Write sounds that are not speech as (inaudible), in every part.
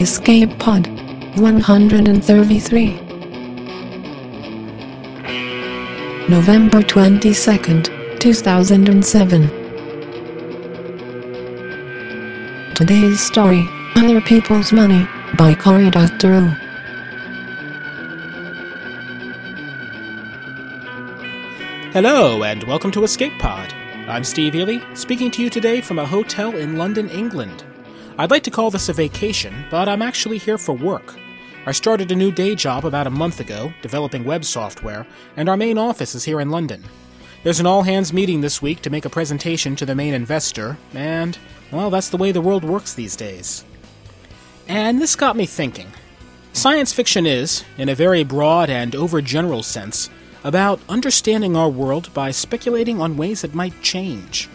Escape Pod 133. November 22nd, 2007. Today's story Other People's Money by Cory Doctorow. Hello, and welcome to Escape Pod. I'm Steve Eley, speaking to you today from a hotel in London, England. I'd like to call this a vacation, but I'm actually here for work. I started a new day job about a month ago, developing web software, and our main office is here in London. There's an all hands meeting this week to make a presentation to the main investor, and, well, that's the way the world works these days. And this got me thinking. Science fiction is, in a very broad and overgeneral sense, about understanding our world by speculating on ways it might change.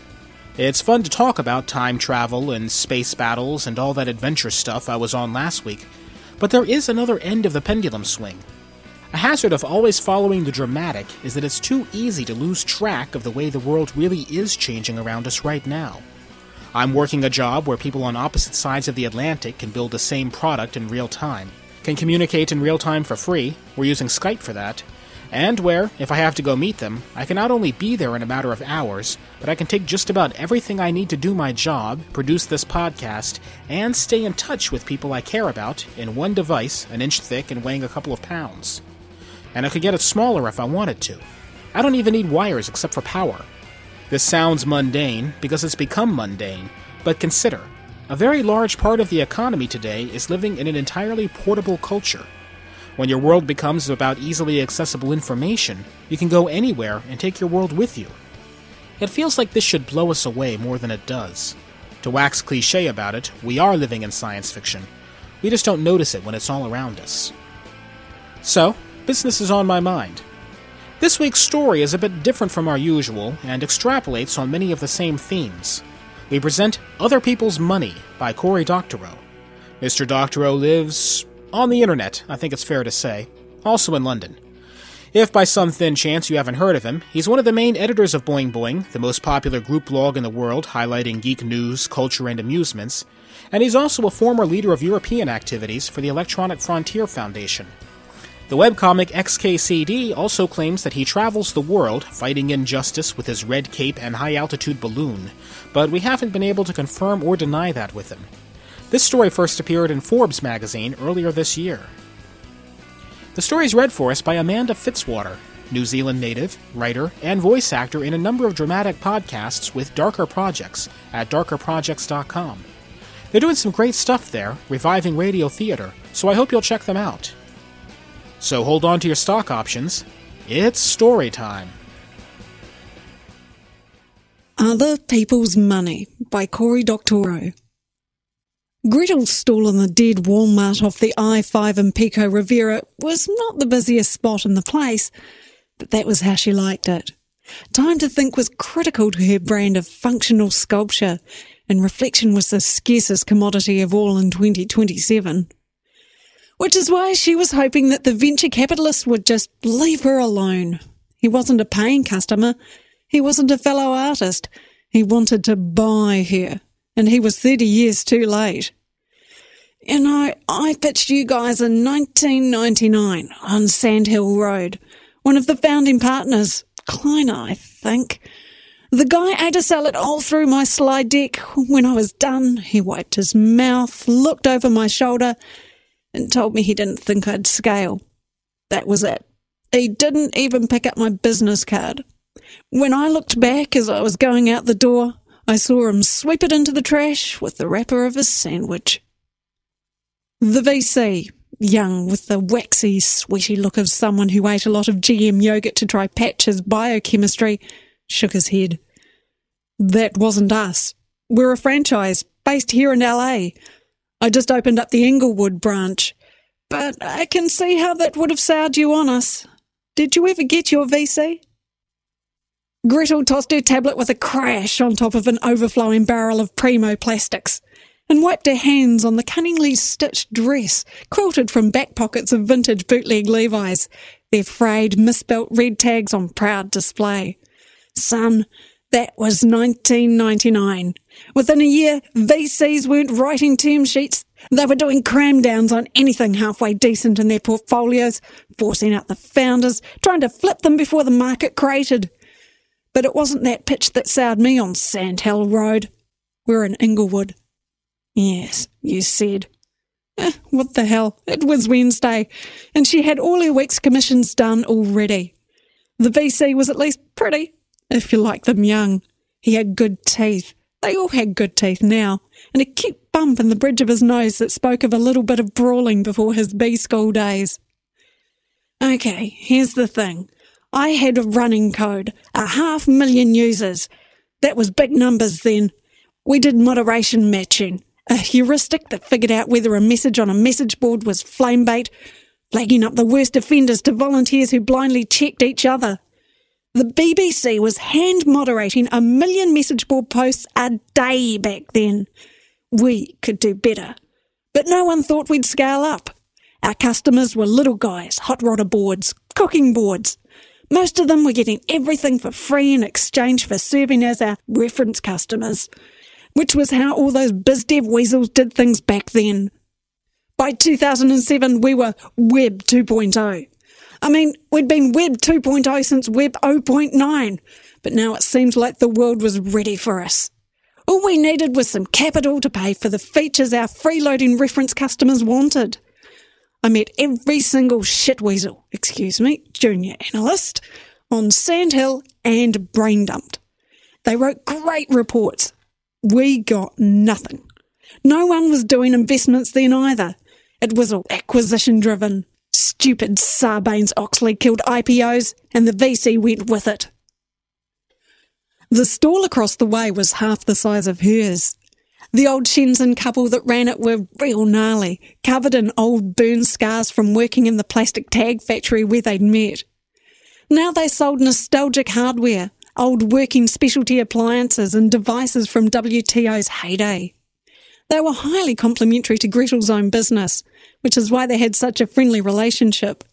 It's fun to talk about time travel and space battles and all that adventure stuff I was on last week, but there is another end of the pendulum swing. A hazard of always following the dramatic is that it's too easy to lose track of the way the world really is changing around us right now. I'm working a job where people on opposite sides of the Atlantic can build the same product in real time, can communicate in real time for free, we're using Skype for that, and where, if I have to go meet them, I can not only be there in a matter of hours, but I can take just about everything I need to do my job, produce this podcast, and stay in touch with people I care about in one device, an inch thick and weighing a couple of pounds. And I could get it smaller if I wanted to. I don't even need wires except for power. This sounds mundane because it's become mundane, but consider a very large part of the economy today is living in an entirely portable culture when your world becomes about easily accessible information, you can go anywhere and take your world with you. It feels like this should blow us away more than it does. To wax cliche about it, we are living in science fiction. We just don't notice it when it's all around us. So, business is on my mind. This week's story is a bit different from our usual and extrapolates on many of the same themes. We present Other People's Money by Cory Doctorow. Mr. Doctorow lives on the internet, I think it's fair to say, also in London. If by some thin chance you haven't heard of him, he's one of the main editors of Boing Boing, the most popular group blog in the world highlighting geek news, culture, and amusements, and he's also a former leader of European activities for the Electronic Frontier Foundation. The webcomic XKCD also claims that he travels the world fighting injustice with his red cape and high altitude balloon, but we haven't been able to confirm or deny that with him. This story first appeared in Forbes magazine earlier this year. The story is read for us by Amanda Fitzwater, New Zealand native, writer, and voice actor in a number of dramatic podcasts with Darker Projects at darkerprojects.com. They're doing some great stuff there, reviving radio theater, so I hope you'll check them out. So hold on to your stock options. It's story time. Other People's Money by Cory Doctorow. Gretel's stall in the dead Walmart off the I-5 in Pico Rivera was not the busiest spot in the place, but that was how she liked it. Time to think was critical to her brand of functional sculpture, and reflection was the scarcest commodity of all in 2027. Which is why she was hoping that the venture capitalist would just leave her alone. He wasn't a paying customer. He wasn't a fellow artist. He wanted to buy her and he was 30 years too late. You know, I pitched you guys in 1999 on Sandhill Road. One of the founding partners, Kleiner, I think. The guy to sell it all through my slide deck. When I was done, he wiped his mouth, looked over my shoulder, and told me he didn't think I'd scale. That was it. He didn't even pick up my business card. When I looked back as I was going out the door, I saw him sweep it into the trash with the wrapper of his sandwich. The VC, young with the waxy, sweaty look of someone who ate a lot of GM yogurt to try patch his biochemistry, shook his head. That wasn't us. We're a franchise based here in LA. I just opened up the Inglewood branch, but I can see how that would have soured you on us. Did you ever get your VC? Gretel tossed her tablet with a crash on top of an overflowing barrel of Primo plastics and wiped her hands on the cunningly stitched dress quilted from back pockets of vintage bootleg Levi's, their frayed, misspelt red tags on proud display. Son, that was 1999. Within a year, VCs weren't writing term sheets. They were doing cram downs on anything halfway decent in their portfolios, forcing out the founders, trying to flip them before the market cratered. But it wasn't that pitch that soured me on Sandhill Road. We're in Inglewood. Yes, you said. Eh, what the hell? It was Wednesday, and she had all her week's commissions done already. The VC was at least pretty, if you like them young. He had good teeth. They all had good teeth now, and a cute bump in the bridge of his nose that spoke of a little bit of brawling before his B school days. Okay, here's the thing. I had a running code, a half million users. That was big numbers then. We did moderation matching, a heuristic that figured out whether a message on a message board was flame bait, flagging up the worst offenders to volunteers who blindly checked each other. The BBC was hand moderating a million message board posts a day back then. We could do better. But no one thought we'd scale up. Our customers were little guys, hot rodder boards, cooking boards. Most of them were getting everything for free in exchange for serving as our reference customers, which was how all those BizDev weasels did things back then. By 2007, we were Web 2.0. I mean, we'd been Web 2.0 since Web 0.9, but now it seems like the world was ready for us. All we needed was some capital to pay for the features our freeloading reference customers wanted. I met every single shitweasel, excuse me, junior analyst, on Sandhill and brain dumped. They wrote great reports. We got nothing. No one was doing investments then either. It was all acquisition driven. Stupid Sarbanes Oxley killed IPOs, and the VC went with it. The stall across the way was half the size of hers. The old Shenzhen couple that ran it were real gnarly, covered in old burn scars from working in the plastic tag factory where they'd met. Now they sold nostalgic hardware, old working specialty appliances and devices from WTO's heyday. They were highly complementary to Gretel's own business, which is why they had such a friendly relationship.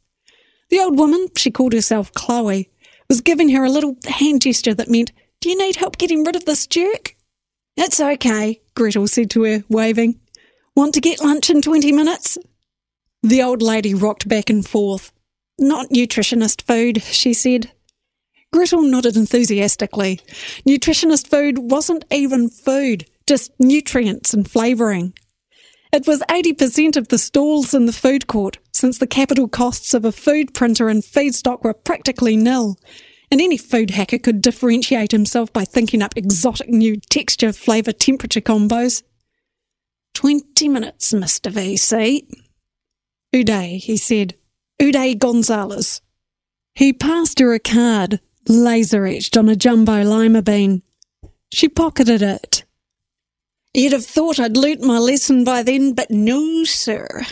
The old woman, she called herself Chloe, was giving her a little hand gesture that meant, Do you need help getting rid of this jerk? It's okay, Gretel said to her, waving. Want to get lunch in 20 minutes? The old lady rocked back and forth. Not nutritionist food, she said. Gretel nodded enthusiastically. Nutritionist food wasn't even food just nutrients and flavouring. It was 80% of the stalls in the food court, since the capital costs of a food printer and feedstock were practically nil, and any food hacker could differentiate himself by thinking up exotic new texture, flavour, temperature combos. Twenty minutes, Mr. VC. Uday, he said. Uday Gonzalez. He passed her a card, laser etched on a jumbo lima bean. She pocketed it. You'd have thought I'd learnt my lesson by then, but no, sir.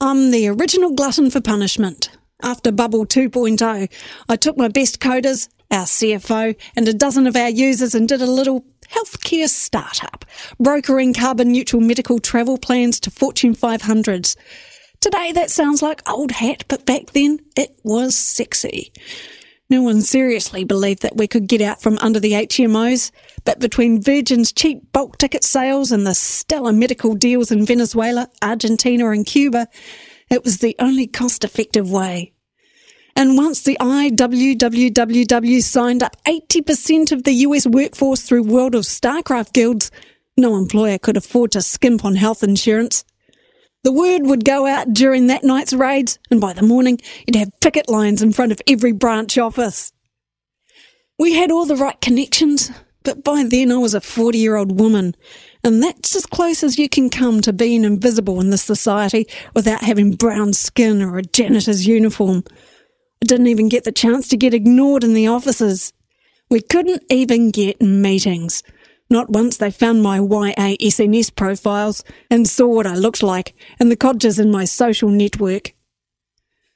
I'm the original glutton for punishment. After Bubble 2.0, I took my best coders, our CFO, and a dozen of our users and did a little healthcare startup, brokering carbon neutral medical travel plans to Fortune 500s. Today that sounds like old hat, but back then it was sexy. No one seriously believed that we could get out from under the HMOs, but between Virgin's cheap bulk ticket sales and the stellar medical deals in Venezuela, Argentina, and Cuba, it was the only cost effective way. And once the IWWW signed up 80% of the US workforce through World of StarCraft guilds, no employer could afford to skimp on health insurance. The word would go out during that night's raids, and by the morning, you'd have picket lines in front of every branch office. We had all the right connections, but by then I was a 40 year old woman, and that's as close as you can come to being invisible in this society without having brown skin or a janitor's uniform. Didn't even get the chance to get ignored in the offices. We couldn't even get meetings. Not once they found my YASNS profiles and saw what I looked like and the codgers in my social network.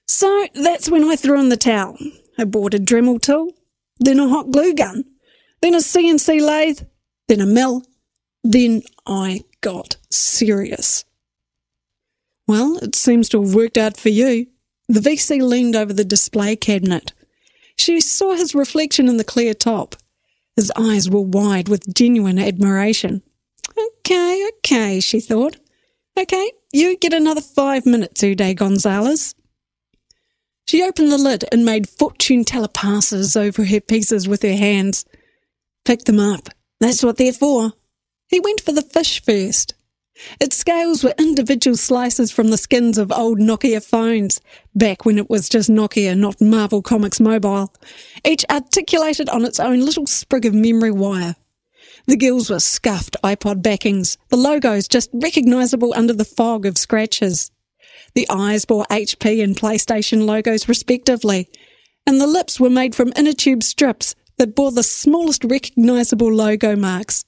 So that's when I threw in the towel. I bought a Dremel tool, then a hot glue gun, then a CNC lathe, then a mill. Then I got serious. Well, it seems to have worked out for you. The VC leaned over the display cabinet. She saw his reflection in the clear top. His eyes were wide with genuine admiration. Okay, okay, she thought. Okay, you get another five minutes, Uday Gonzalez. She opened the lid and made fortune teller passes over her pieces with her hands. Pick them up. That's what they're for. He went for the fish first. Its scales were individual slices from the skins of old Nokia phones, back when it was just Nokia, not Marvel Comics Mobile, each articulated on its own little sprig of memory wire. The gills were scuffed iPod backings, the logos just recognisable under the fog of scratches. The eyes bore HP and PlayStation logos respectively, and the lips were made from inner tube strips that bore the smallest recognisable logo marks.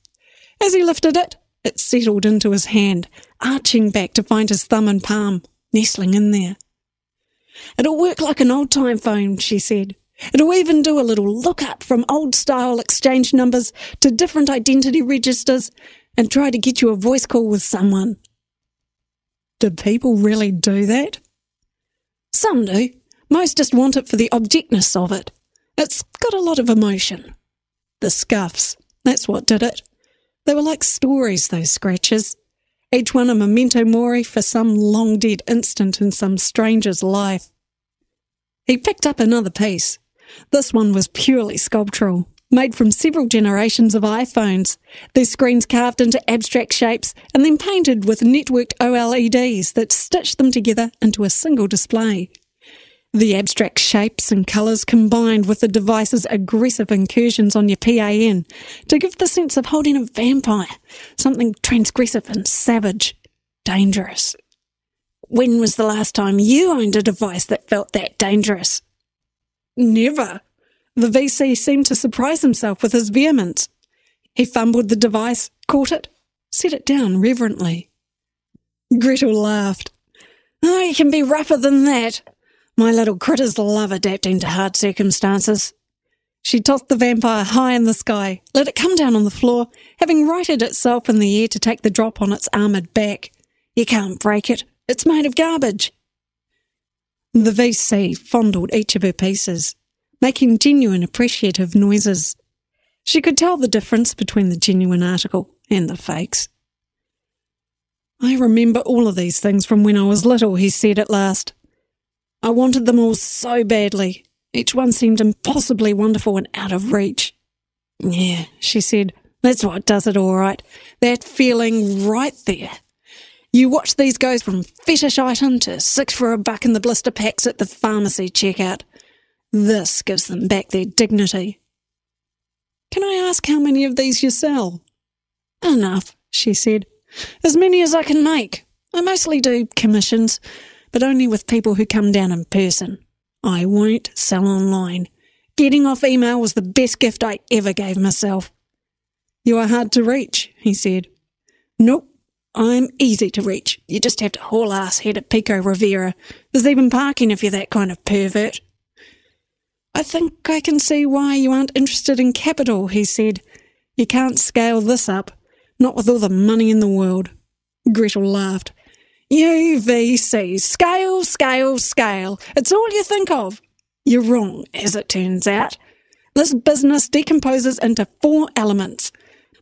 As he lifted it, it settled into his hand, arching back to find his thumb and palm, nestling in there. It'll work like an old time phone, she said. It'll even do a little look up from old style exchange numbers to different identity registers and try to get you a voice call with someone. Do people really do that? Some do. Most just want it for the objectness of it. It's got a lot of emotion. The scuffs, that's what did it. They were like stories, those scratches. Each one a memento mori for some long dead instant in some stranger's life. He picked up another piece. This one was purely sculptural, made from several generations of iPhones, their screens carved into abstract shapes and then painted with networked OLEDs that stitched them together into a single display. The abstract shapes and colours combined with the device's aggressive incursions on your PAN to give the sense of holding a vampire, something transgressive and savage, dangerous. When was the last time you owned a device that felt that dangerous? Never. The VC seemed to surprise himself with his vehemence. He fumbled the device, caught it, set it down reverently. Gretel laughed. You can be rougher than that. My little critters love adapting to hard circumstances. She tossed the vampire high in the sky, let it come down on the floor, having righted itself in the air to take the drop on its armoured back. You can't break it. It's made of garbage. The VC fondled each of her pieces, making genuine appreciative noises. She could tell the difference between the genuine article and the fakes. I remember all of these things from when I was little, he said at last. I wanted them all so badly. Each one seemed impossibly wonderful and out of reach. Yeah, she said, that's what does it all right. That feeling right there. You watch these go from fetish item to six for a buck in the blister packs at the pharmacy checkout. This gives them back their dignity. Can I ask how many of these you sell? Enough, she said. As many as I can make. I mostly do commissions but only with people who come down in person. I won't sell online. Getting off email was the best gift I ever gave myself. You are hard to reach, he said. Nope, I'm easy to reach. You just have to haul ass head at Pico Rivera. There's even parking if you're that kind of pervert. I think I can see why you aren't interested in capital, he said. You can't scale this up, not with all the money in the world. Gretel laughed. UVC. Scale, scale, scale. It's all you think of. You're wrong, as it turns out. This business decomposes into four elements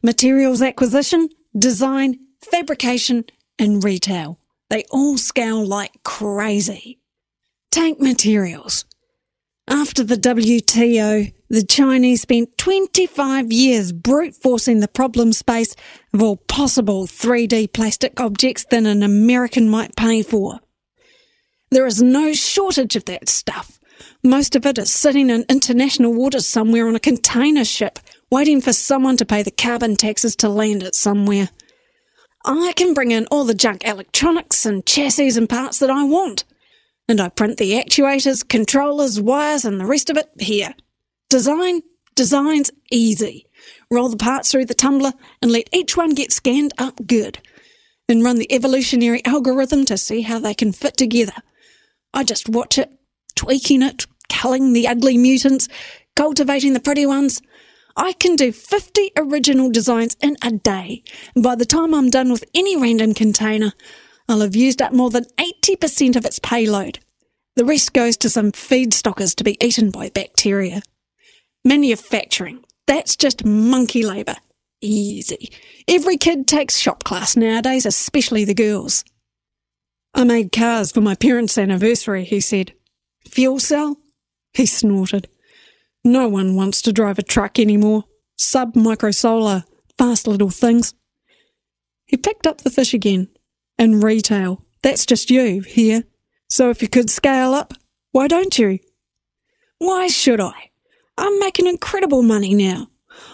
materials acquisition, design, fabrication, and retail. They all scale like crazy. Tank materials. After the WTO, the Chinese spent 25 years brute forcing the problem space of all possible 3D plastic objects that an American might pay for. There is no shortage of that stuff. Most of it is sitting in international waters somewhere on a container ship, waiting for someone to pay the carbon taxes to land it somewhere. I can bring in all the junk electronics and chassis and parts that I want and I print the actuators, controllers, wires, and the rest of it here. Design? Design's easy. Roll the parts through the tumbler and let each one get scanned up good. Then run the evolutionary algorithm to see how they can fit together. I just watch it, tweaking it, culling the ugly mutants, cultivating the pretty ones. I can do 50 original designs in a day, and by the time I'm done with any random container, I'll have used up more than 80% of its payload. The rest goes to some feedstockers to be eaten by bacteria. Manufacturing. That's just monkey labour. Easy. Every kid takes shop class nowadays, especially the girls. I made cars for my parents' anniversary, he said. Fuel cell? He snorted. No one wants to drive a truck anymore. Sub micro solar, fast little things. He picked up the fish again. In retail, that's just you here. So if you could scale up, why don't you? Why should I? I'm making incredible money now.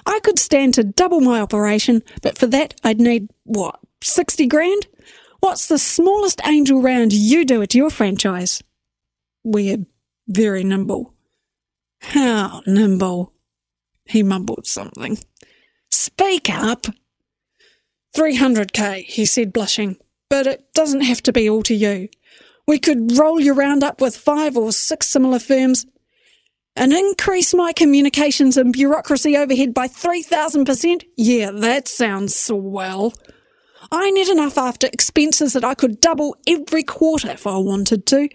I could stand to double my operation, but for that I'd need, what, 60 grand? What's the smallest angel round you do at your franchise? We're very nimble. How nimble? He mumbled something. Speak up. 300k, he said, blushing. But it doesn't have to be all to you. We could roll you round up with five or six similar firms and increase my communications and bureaucracy overhead by 3,000%? Yeah, that sounds swell. I need enough after expenses that I could double every quarter if I wanted to.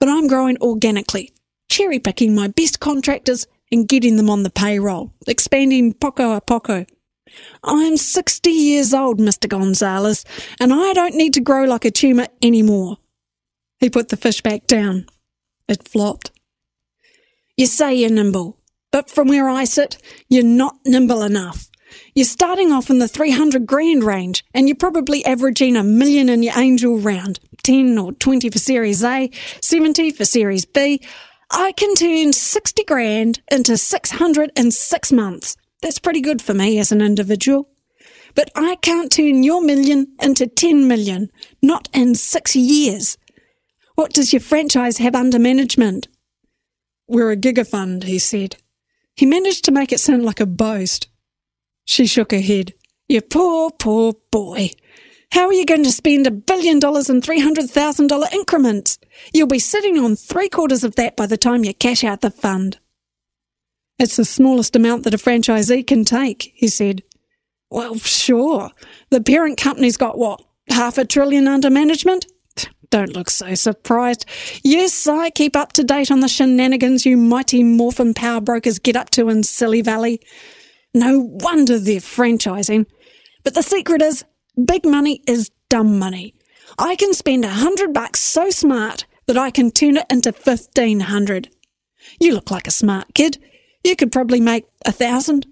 But I'm growing organically, cherry picking my best contractors and getting them on the payroll, expanding poco a poco. I'm 60 years old, Mr. Gonzalez, and I don't need to grow like a tumour anymore. He put the fish back down. It flopped. You say you're nimble, but from where I sit, you're not nimble enough. You're starting off in the 300 grand range, and you're probably averaging a million in your angel round 10 or 20 for Series A, 70 for Series B. I can turn 60 grand into 600 in six months. That's pretty good for me as an individual. But I can't turn your million into 10 million, not in six years. What does your franchise have under management? We're a gigafund, he said. He managed to make it sound like a boast. She shook her head. You poor, poor boy. How are you going to spend a billion dollars in $300,000 increments? You'll be sitting on three quarters of that by the time you cash out the fund. It's the smallest amount that a franchisee can take, he said. Well, sure. The parent company's got what? Half a trillion under management? (laughs) Don't look so surprised. Yes, I keep up to date on the shenanigans you mighty morphin power brokers get up to in Silly Valley. No wonder they're franchising. But the secret is big money is dumb money. I can spend a hundred bucks so smart that I can turn it into fifteen hundred. You look like a smart kid. You could probably make a thousand.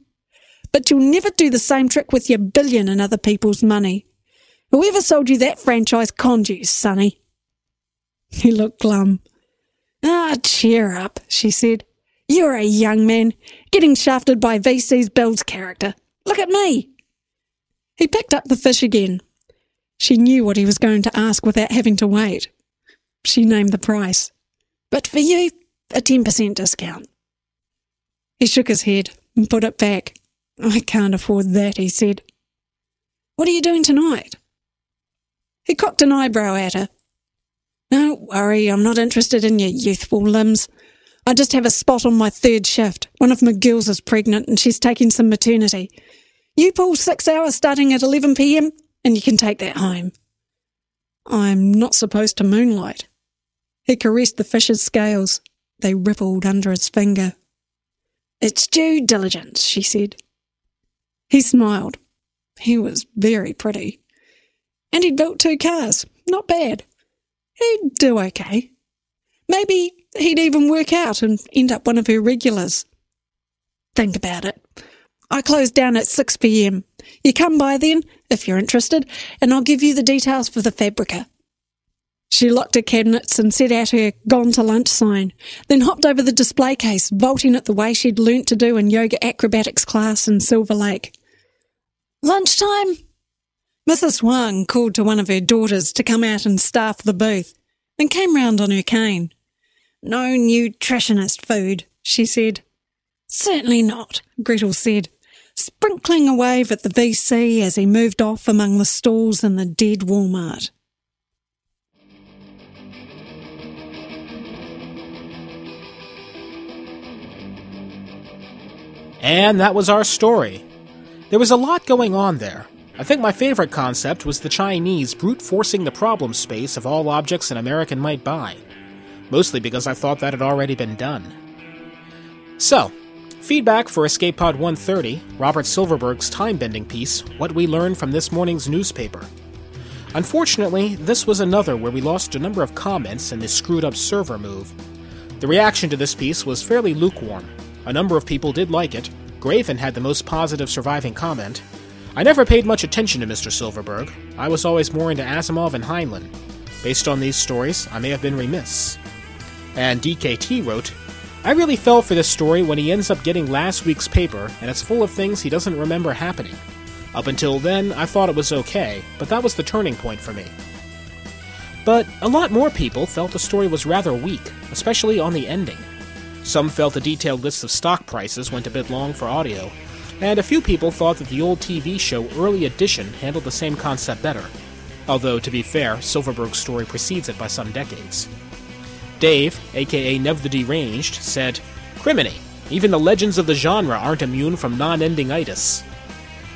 But you'll never do the same trick with your billion in other people's money. Whoever sold you that franchise conned you, sonny. (laughs) He looked glum. Ah, cheer up, she said. You're a young man. Getting shafted by VCs builds character. Look at me. He picked up the fish again. She knew what he was going to ask without having to wait. She named the price. But for you, a 10% discount. He shook his head and put it back. I can't afford that, he said. What are you doing tonight? He cocked an eyebrow at her. Don't worry, I'm not interested in your youthful limbs. I just have a spot on my third shift. One of my girls is pregnant and she's taking some maternity. You pull six hours starting at 11 pm and you can take that home. I'm not supposed to moonlight. He caressed the fish's scales. They rippled under his finger. It's due diligence, she said. He smiled. He was very pretty. And he'd built two cars. Not bad. He'd do okay. Maybe he'd even work out and end up one of her regulars. Think about it. I close down at 6 pm. You come by then, if you're interested, and I'll give you the details for the Fabrica. She locked her cabinets and set out her gone to lunch sign, then hopped over the display case, vaulting it the way she'd learnt to do in yoga acrobatics class in Silver Lake. Lunchtime? Mrs. Huang called to one of her daughters to come out and staff the booth, and came round on her cane. No nutritionist food, she said. Certainly not, Gretel said, sprinkling a wave at the VC as he moved off among the stalls in the dead Walmart. And that was our story. There was a lot going on there. I think my favorite concept was the Chinese brute forcing the problem space of all objects an American might buy, mostly because I thought that had already been done. So, feedback for Escape Pod 130, Robert Silverberg's time bending piece, What We Learned from This Morning's Newspaper. Unfortunately, this was another where we lost a number of comments in this screwed up server move. The reaction to this piece was fairly lukewarm. A number of people did like it. Graven had the most positive surviving comment. I never paid much attention to Mr. Silverberg. I was always more into Asimov and Heinlein. Based on these stories, I may have been remiss. And DKT wrote, I really fell for this story when he ends up getting last week's paper, and it's full of things he doesn't remember happening. Up until then, I thought it was okay, but that was the turning point for me. But a lot more people felt the story was rather weak, especially on the ending. Some felt the detailed list of stock prices went a bit long for audio, and a few people thought that the old TV show Early Edition handled the same concept better. Although, to be fair, Silverberg's story precedes it by some decades. Dave, aka Nev the Deranged, said, Criminy, even the legends of the genre aren't immune from non ending itis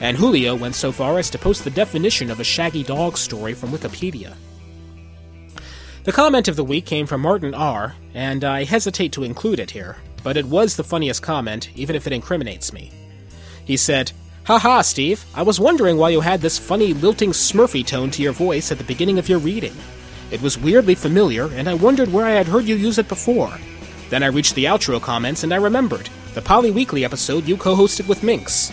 and Julio went so far as to post the definition of a shaggy dog story from Wikipedia. The comment of the week came from Martin R., and I hesitate to include it here, but it was the funniest comment, even if it incriminates me. He said, Haha, Steve, I was wondering why you had this funny lilting smurfy tone to your voice at the beginning of your reading. It was weirdly familiar, and I wondered where I had heard you use it before. Then I reached the outro comments and I remembered the Poly Weekly episode you co hosted with Minx.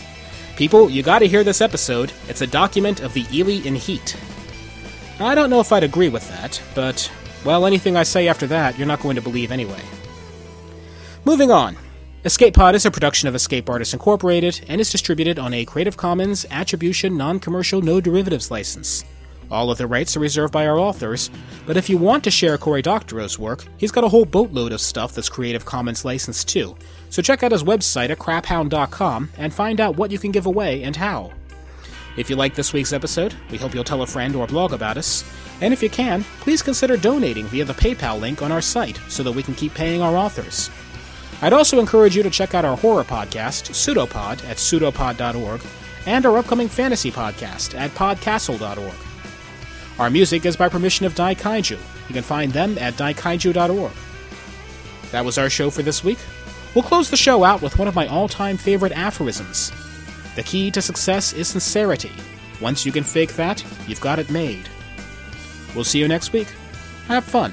People, you gotta hear this episode. It's a document of the Eley in heat. I don't know if I'd agree with that, but, well, anything I say after that, you're not going to believe anyway. Moving on. Escape Pod is a production of Escape Artists Incorporated and is distributed on a Creative Commons Attribution Non Commercial No Derivatives license. All of the rights are reserved by our authors, but if you want to share Cory Doctorow's work, he's got a whole boatload of stuff that's Creative Commons licensed too, so check out his website at craphound.com and find out what you can give away and how. If you like this week's episode, we hope you'll tell a friend or blog about us. And if you can, please consider donating via the PayPal link on our site so that we can keep paying our authors. I'd also encourage you to check out our horror podcast, Pseudopod, at pseudopod.org, and our upcoming fantasy podcast at podcastle.org. Our music is by permission of Daikaiju. You can find them at daikaiju.org. That was our show for this week. We'll close the show out with one of my all time favorite aphorisms The key to success is sincerity. Once you can fake that, you've got it made. We'll see you next week. Have fun.